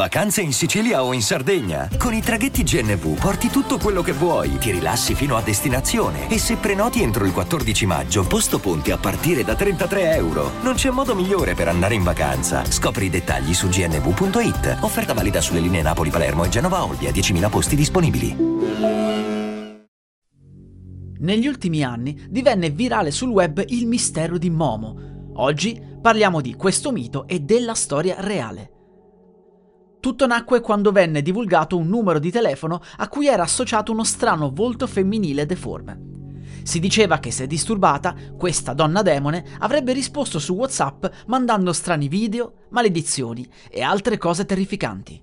Vacanze in Sicilia o in Sardegna? Con i traghetti GNV porti tutto quello che vuoi, ti rilassi fino a destinazione e se prenoti entro il 14 maggio, posto ponti a partire da 33 euro. Non c'è modo migliore per andare in vacanza. Scopri i dettagli su gnv.it. Offerta valida sulle linee Napoli-Palermo e Genova-Olbia, 10.000 posti disponibili. Negli ultimi anni divenne virale sul web il mistero di Momo. Oggi parliamo di questo mito e della storia reale. Tutto nacque quando venne divulgato un numero di telefono a cui era associato uno strano volto femminile deforme. Si diceva che se disturbata, questa donna demone avrebbe risposto su WhatsApp mandando strani video, maledizioni e altre cose terrificanti.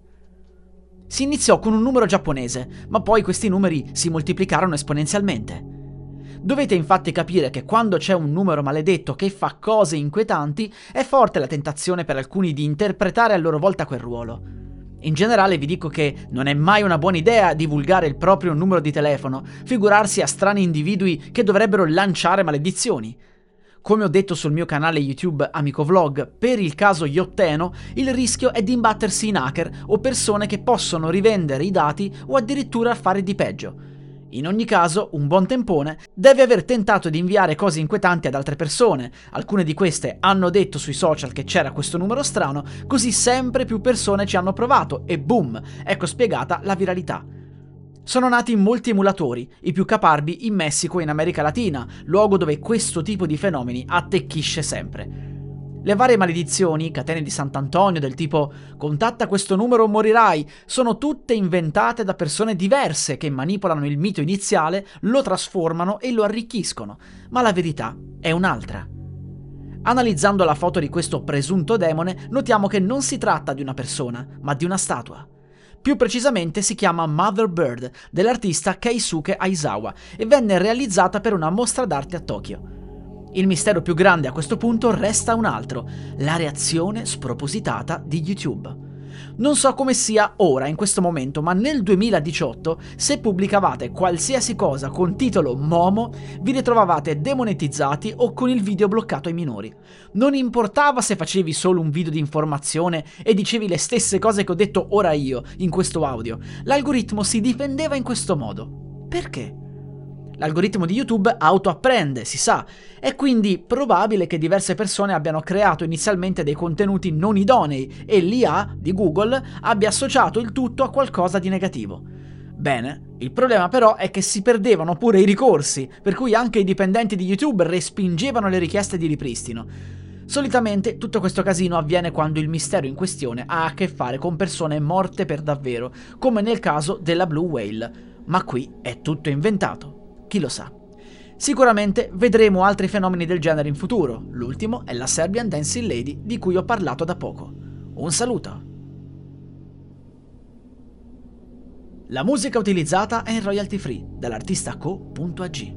Si iniziò con un numero giapponese, ma poi questi numeri si moltiplicarono esponenzialmente. Dovete infatti capire che quando c'è un numero maledetto che fa cose inquietanti, è forte la tentazione per alcuni di interpretare a loro volta quel ruolo. In generale vi dico che non è mai una buona idea divulgare il proprio numero di telefono, figurarsi a strani individui che dovrebbero lanciare maledizioni. Come ho detto sul mio canale YouTube Amico Vlog, per il caso Iotteno, il rischio è di imbattersi in hacker o persone che possono rivendere i dati o addirittura fare di peggio. In ogni caso, un buon tempone deve aver tentato di inviare cose inquietanti ad altre persone. Alcune di queste hanno detto sui social che c'era questo numero strano, così sempre più persone ci hanno provato e boom, ecco spiegata la viralità. Sono nati molti emulatori, i più caparbi in Messico e in America Latina, luogo dove questo tipo di fenomeni attecchisce sempre. Le varie maledizioni, catene di Sant'Antonio del tipo contatta questo numero o morirai, sono tutte inventate da persone diverse che manipolano il mito iniziale, lo trasformano e lo arricchiscono, ma la verità è un'altra. Analizzando la foto di questo presunto demone, notiamo che non si tratta di una persona, ma di una statua. Più precisamente si chiama Mother Bird dell'artista Keisuke Aizawa e venne realizzata per una mostra d'arte a Tokyo. Il mistero più grande a questo punto resta un altro, la reazione spropositata di YouTube. Non so come sia ora, in questo momento, ma nel 2018, se pubblicavate qualsiasi cosa con titolo Momo, vi ritrovavate demonetizzati o con il video bloccato ai minori. Non importava se facevi solo un video di informazione e dicevi le stesse cose che ho detto ora io, in questo audio. L'algoritmo si difendeva in questo modo. Perché? L'algoritmo di YouTube autoapprende, si sa, è quindi probabile che diverse persone abbiano creato inizialmente dei contenuti non idonei e l'IA di Google abbia associato il tutto a qualcosa di negativo. Bene, il problema però è che si perdevano pure i ricorsi, per cui anche i dipendenti di YouTube respingevano le richieste di ripristino. Solitamente tutto questo casino avviene quando il mistero in questione ha a che fare con persone morte per davvero, come nel caso della Blue Whale, ma qui è tutto inventato. Chi lo sa? Sicuramente vedremo altri fenomeni del genere in futuro. L'ultimo è la Serbian Dancing Lady di cui ho parlato da poco. Un saluto! La musica utilizzata è in royalty free dall'artista co.ag.